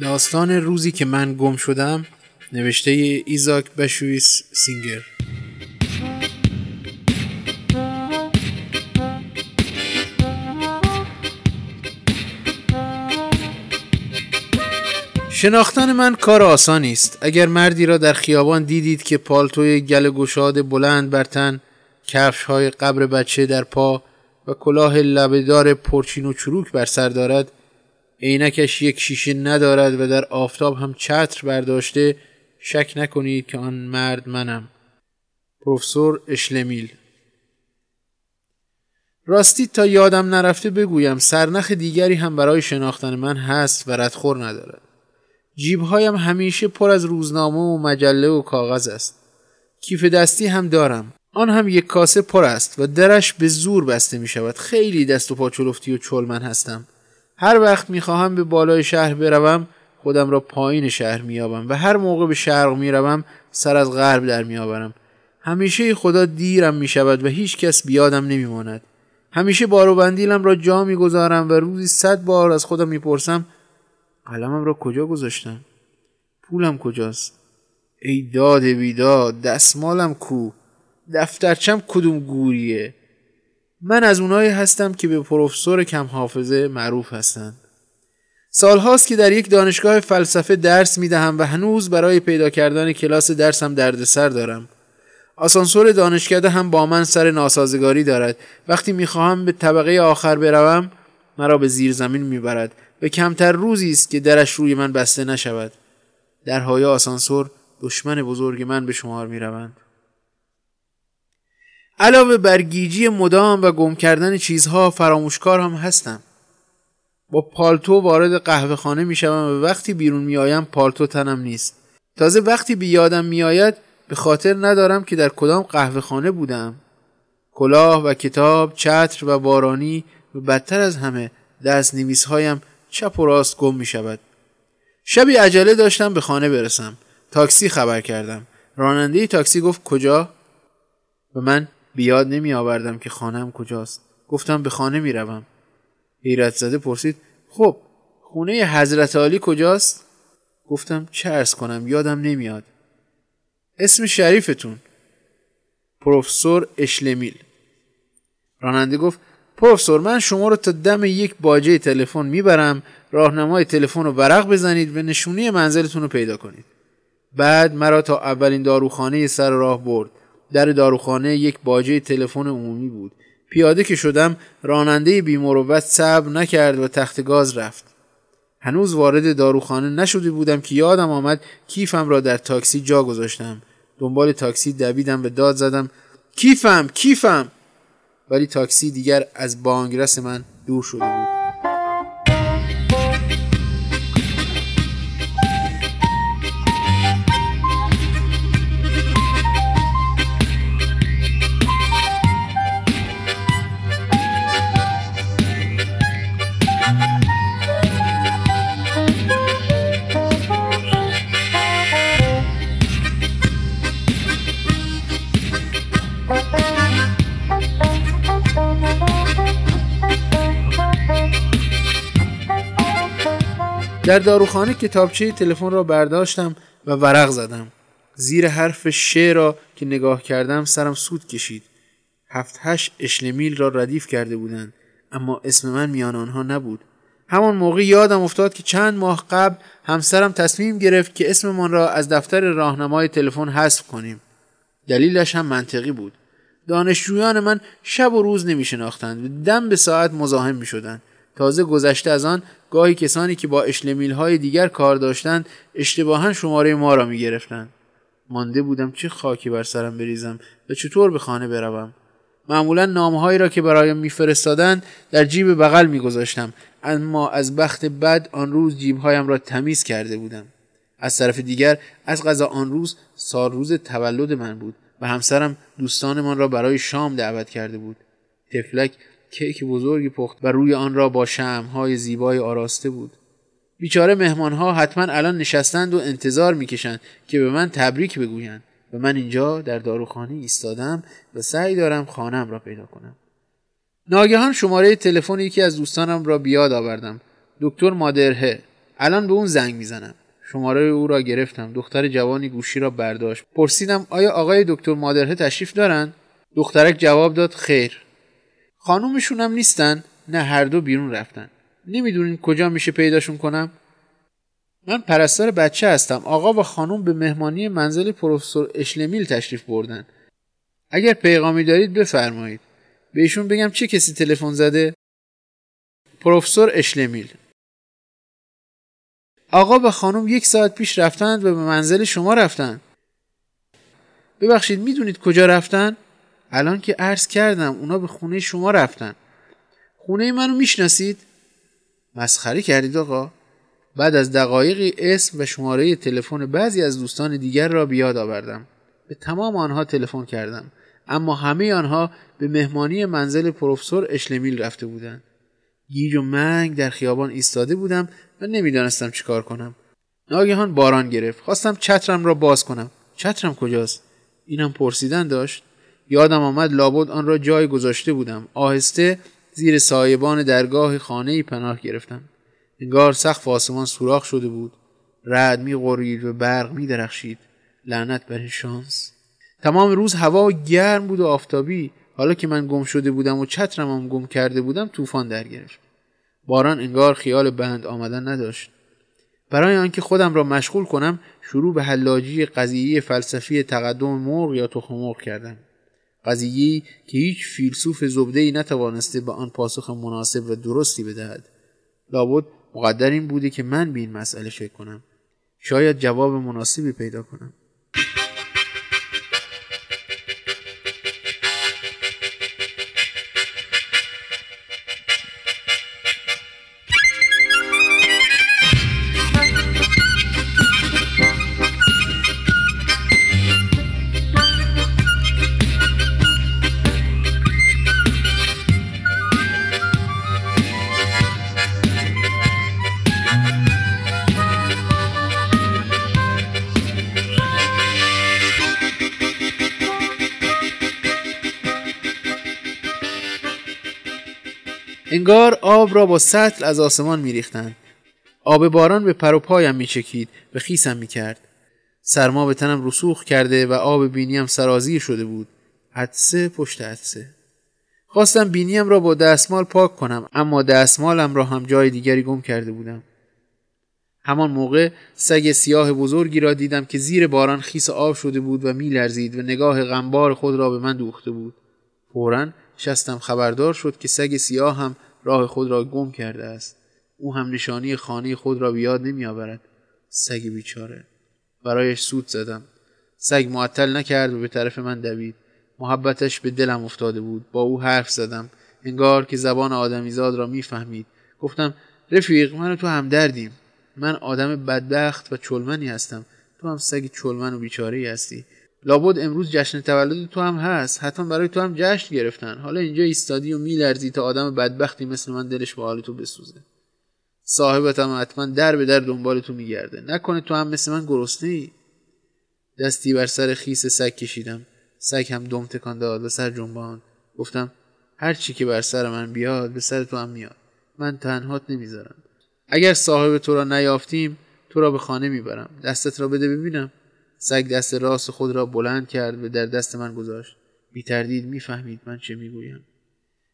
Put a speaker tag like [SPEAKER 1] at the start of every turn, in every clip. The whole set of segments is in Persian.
[SPEAKER 1] داستان روزی که من گم شدم نوشته ایزاک بشویس سینگر. شناختن من کار آسانی است. اگر مردی را در خیابان دیدید که پالتوی گل گشاد بلند بر تن کفش های قبر بچه در پا و کلاه لبهدار پرچین و چروک بر سر دارد عینکش یک شیشه ندارد و در آفتاب هم چتر برداشته شک نکنید که آن مرد منم. پروفسور اشلمیل. راستی تا یادم نرفته بگویم سرنخ دیگری هم برای شناختن من هست و ردخور ندارد. جیبهایم همیشه پر از روزنامه و مجله و کاغذ است. کیف دستی هم دارم. آن هم یک کاسه پر است و درش به زور بسته می شود خیلی دست و پاچلفتی و چلمن هستم. هر وقت می خواهم به بالای شهر بروم خودم را پایین شهر میابم و هر موقع به شرق می‌روم سر از غرب در میآورم. همیشه خدا دیرم می شود و هیچ کس بیادم نمیماند. همیشه بارو بندیلم را جا می‌گذارم و روزی صد بار از خودم می‌پرسم قلمم را کجا گذاشتم؟ پولم کجاست؟ ای داد بیداد دستمالم کو؟ دفترچم کدوم گوریه؟ من از اونایی هستم که به پروفسور کم حافظه معروف هستند. سالهاست که در یک دانشگاه فلسفه درس می دهم و هنوز برای پیدا کردن کلاس درسم دردسر دارم. آسانسور دانشکده هم با من سر ناسازگاری دارد. وقتی می‌خواهم به طبقه آخر بروم مرا به زیر زمین می‌برد. و کمتر روزی است که درش روی من بسته نشود. درهای آسانسور دشمن بزرگ من به شمار می‌روند. علاوه بر گیجی مدام و گم کردن چیزها فراموشکار هم هستم. با پالتو وارد قهوه خانه می و وقتی بیرون می آیم پالتو تنم نیست. تازه وقتی به یادم می آید به خاطر ندارم که در کدام قهوه خانه بودم. کلاه و کتاب چتر و بارانی و بدتر از همه دست نویس هایم چپ و راست گم می شود شبی عجله داشتم به خانه برسم. تاکسی خبر کردم. راننده تاکسی گفت کجا؟ و من بیاد نمی آوردم که خانم کجاست. گفتم به خانه می روم حیرت زده پرسید خب خونه حضرت علی کجاست؟ گفتم چه ارز کنم یادم نمیاد. اسم شریفتون؟ پروفسور اشلمیل. راننده گفت پروفسور من شما رو تا دم یک باجه تلفن می‌برم راهنمای تلفن رو ورق بزنید و نشونی منزلتون رو پیدا کنید. بعد مرا تا اولین داروخانه سر راه برد. در داروخانه یک باجه تلفن عمومی بود. پیاده که شدم راننده بیمروت صبر نکرد و تخت گاز رفت. هنوز وارد داروخانه نشده بودم که یادم آمد کیفم را در تاکسی جا گذاشتم. دنبال تاکسی دویدم و داد زدم کیفم کیفم؟ ولی تاکسی دیگر از بانگرس من دور شده بود. در داروخانه کتابچه تلفن را برداشتم و ورق زدم. زیر حرف ش را که نگاه کردم سرم سود کشید. هفت هشت اشلمیل را ردیف کرده بودند. اما اسم من میان آنها نبود. همان موقع یادم افتاد که چند ماه قبل همسرم تصمیم گرفت که اسممان را از دفتر راهنمای تلفن حذف کنیم. دلیلش هم منطقی بود. دانشجویان من شب و روز نمی شناختند دم به ساعت مزاحم می شدند تازه گذشته از آن گاهی کسانی که با اشلمیل های دیگر کار داشتند اشتباها شماره ما را می گرفتند. مانده بودم چه خاکی بر سرم بریزم و چطور به خانه بروم. معمولا نامهایی را که برایم میفرستادند در جیب بغل میگذاشتم. اما از بخت بد آن روز جیبهایم را تمیز کرده بودم. از طرف دیگر از غذا آن روز سال روز تولد من بود و همسرم دوستانمان را برای شام دعوت کرده بود. تفلک کیک بزرگی پخت و روی آن را با شمهای زیبای آراسته بود. بیچاره مهمانها حتما الان نشستند و انتظار می‌کشند که به من تبریک بگویند و من اینجا در داروخانه ایستادم و سعی دارم خانم را پیدا کنم. ناگهان شماره تلفن یکی از دوستانم را بیاد آوردم. دکتر مادرهه. الان به اون زنگ می‌زنم. شماره او را گرفتم. دختر جوانی گوشی را برداشت. پرسیدم آیا آقای دکتر مادره تشریف دارن دخترک جواب داد خیر. خانومشون هم نیستن؟ نه هر دو بیرون رفتن. نمی‌دونین کجا میشه پیداشون کنم؟ من پرستار بچه هستم. آقا و خانوم به مهمانی منزل پروفسور اشلمیل تشریف بردن. اگر پیغامی دارید بفرمایید. بهشون بگم چه کسی تلفن زده؟ پروفسور اشلمیل. آقا و خانم یک ساعت پیش رفتند و به منزل شما رفتند. ببخشید می‌دونید کجا رفتن؟ الان که عرض کردم اونا به خونه شما رفتن. خونه منو می‌شناسید؟ مسخره کردید آقا. بعد از دقایقی اسم و شماره تلفن بعضی از دوستان دیگر را بیاد آوردم. به تمام آنها تلفن کردم. اما همه آنها به مهمانی منزل پروفسور اشلمیل رفته بودند. گیج و منگ در خیابان ایستاده بودم و نمی‌دانستم چیکار کنم. ناگهان باران گرفت. خواستم چترم را باز کنم. چترم کجاست؟ اینم پرسیدن داشت. یادم آمد لابد آن را جای گذاشته بودم. آهسته زیر سایبان درگاه خانه پناه گرفتم. انگار سقف آسمان سوراخ شده بود. رد می غرید و برق می درخشید لعنت بر این شانس. تمام روز هوا گرم بود و آفتابی. حالا که من گم شده بودم و چترم هم گم کرده بودم طوفان در گرفت. باران انگار خیال بند آمدن نداشت. برای آنکه خودم را مشغول کنم شروع به حلاجی قضیه فلسفی تقدم مرغ یا تخم مرغ کردم. قضیه که هیچ فیلسوف زبده ای نتوانسته به آن پاسخ مناسب و درستی بدهد. لابد مقدر این بوده که من به این مسئله فکر کنم. شاید جواب مناسبی پیدا کنم. انگار آب را با سطل از آسمان میریختند. آب باران به پر و پایم میچکید و خیسم می‌کرد. سرما به تنم رسوخ کرده و آب بینیم سرازیر شده بود. عدسه پشت عدسه خواستم بینیم را با دستمال پاک کنم اما دستمالم را هم جای دیگری گم کرده بودم. همان موقع سگ سیاه بزرگی را دیدم که زیر باران خیس آب شده بود و میلرزید و نگاه غمبار خود را به من دوخته بود. فورا شستم خبردار شد که سگ سیاه هم راه خود را گم کرده است. او هم نشانی خانه خود را بیاد نمی آورد سگ بیچاره. برایش سود زدم. سگ معطل نکرد و به طرف من دوید. محبتش به دلم افتاده بود. با او حرف زدم. انگار که زبان آدمیزاد را می‌فهمید. گفتم رفیق من و تو همدردیم. من آدم بدبخت و چلمنی هستم. تو هم سگ چلمن و بیچاره هستی. لابد امروز جشن تولد تو هم هست. حتما برای تو هم جشن گرفتن. حالا اینجا ایستادی و میلرزی تا آدم بدبختی مثل من دلش به حال تو بسوزه. صاحبت هم حتما در به در دنبال تو میگرده. نکنه تو هم مثل من گرسنه ای دستی بر سر خیس سگ کشیدم. سگ هم دم تکان داد و سر جنبان گفتم هر چی که بر سر من بیاد به سر تو هم میاد. من تنهات نمی‌ذارم. اگر صاحب تو را نیافتیم تو را به خانه می‌برم. دستت را بده ببینم. سگ دست راست خود را بلند کرد و در دست من گذاشت. بی تردید می‌فهمید من چه می‌گویم.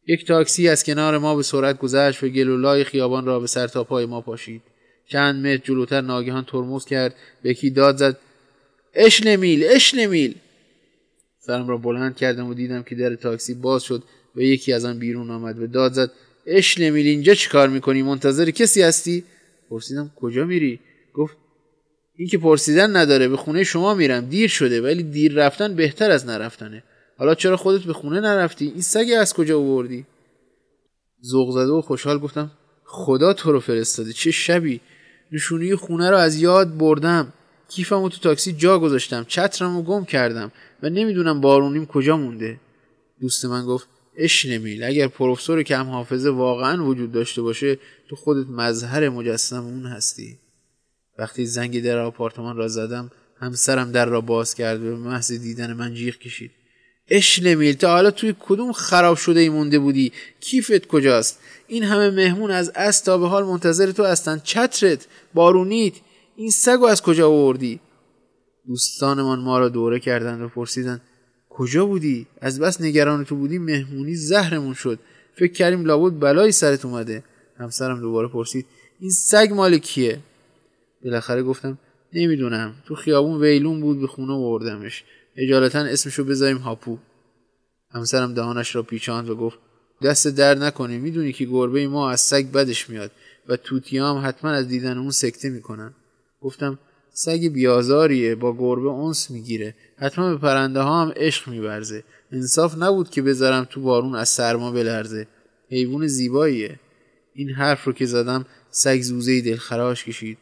[SPEAKER 1] یک تاکسی از کنار ما به سرعت گذشت و گلولای خیابان را به سر تا پای ما پاشید. چند متر جلوتر ناگهان ترمز کرد. به یکی داد زد؟ اش نمیل اش نمیل. سرم را بلند کردم و دیدم که در تاکسی باز شد و یکی از آن بیرون آمد و داد زد اش نمیل اینجا چیکار می‌کنی؟ منتظر کسی هستی؟ پرسیدم کجا میری؟ این که پرسیدن نداره به خونه شما میرم دیر شده ولی دیر رفتن بهتر از نرفتنه. حالا چرا خودت به خونه نرفتی؟ این سگ از کجا آوردی؟ ذوق زده و خوشحال گفتم خدا تو رو فرستاده چه شبی؟ نشونی خونه رو از یاد بردم. کیفم رو تو تاکسی جا گذاشتم چترم رو گم کردم و نمی‌دونم بارونیم کجا مونده. دوست من گفت اش نمیل اگر پروفسور کم حافظه واقعا وجود داشته باشه تو خودت مظهر مجسم اون هستی. وقتی زنگ در آپارتمان را زدم همسرم در را باز کرد و به محض دیدن من جیغ کشید. اشلمیل تا حالا توی کدوم خراب شده ای مونده بودی؟ کیفت کجاست؟ این همه مهمون از از تا به حال منتظر تو هستن. چترت بارونیت این سگو از کجا آوردی؟ دوستانمان ما را دوره کردند و پرسیدند کجا بودی؟ از بس نگران تو بودی مهمونی زهرمون شد. فکر کردیم لابد بلایی سرت اومده. همسرم دوباره پرسید این سگ مال کیه؟ بالاخره گفتم نمی‌دونم. تو خیابون ویلون بود به خونه بردمش اجالتا اسمشو بذاریم هاپو. همسرم دهانش را پیچاند و گفت دست در نکنی. می‌دونی که گربه ما از سگ بدش میاد و توتی هم حتما از دیدن اون سکته می‌کنن. گفتم سگ بیازاریه با گربه اونس می‌گیره. حتما به پرنده ها هم عشق میورزه انصاف نبود که بذارم تو بارون از سرما بلرزه. حیوان زیباییه. این حرف رو که زدم سگ زوزه دلخراش کشید.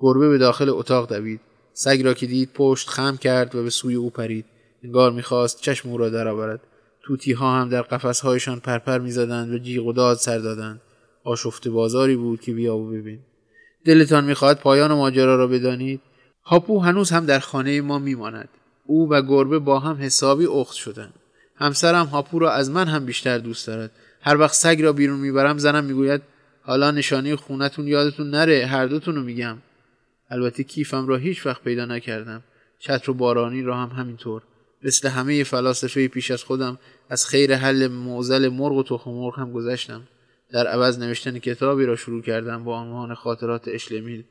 [SPEAKER 1] گربه به داخل اتاق دوید. سگ را که دید پشت خم کرد و به سوی او پرید. انگار می‌خواست چشم او را درآورد. توتی ها هم در قفسهایشان پرپر می‌زدند و جیغ و داد سر دادند. آشفته بازاری بود که بیا و ببین. دلتان می‌خواهد پایان ماجرا را بدانید. هاپو هنوز هم در خانه ما میماند. او و گربه با هم حسابی اخت شدند. همسرم هاپو را از من هم بیشتر دوست دارد. هر وقت سگ را بیرون می‌برم زنم می‌گوید حالا نشانی خونتون یادتون نره هر دوتون رو میگم. البته کیفم را هیچ وقت پیدا نکردم. چتر و بارانی را هم همینطور. مثل همه فلاسفه پیش از خودم از خیر حل موزل مرغ و تخم مرغ هم گذشتم. در عوض نوشتن کتابی را شروع کردم با عنوان خاطرات اشلمیل.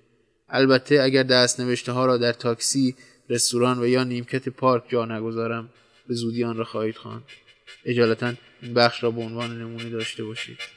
[SPEAKER 1] البته اگر دست نوشته ها را در تاکسی رستوران و یا نیمکت پارک جا نگذارم به زودی آن را خواهید خواند. اجالتا این بخش را به عنوان نمونه داشته باشید.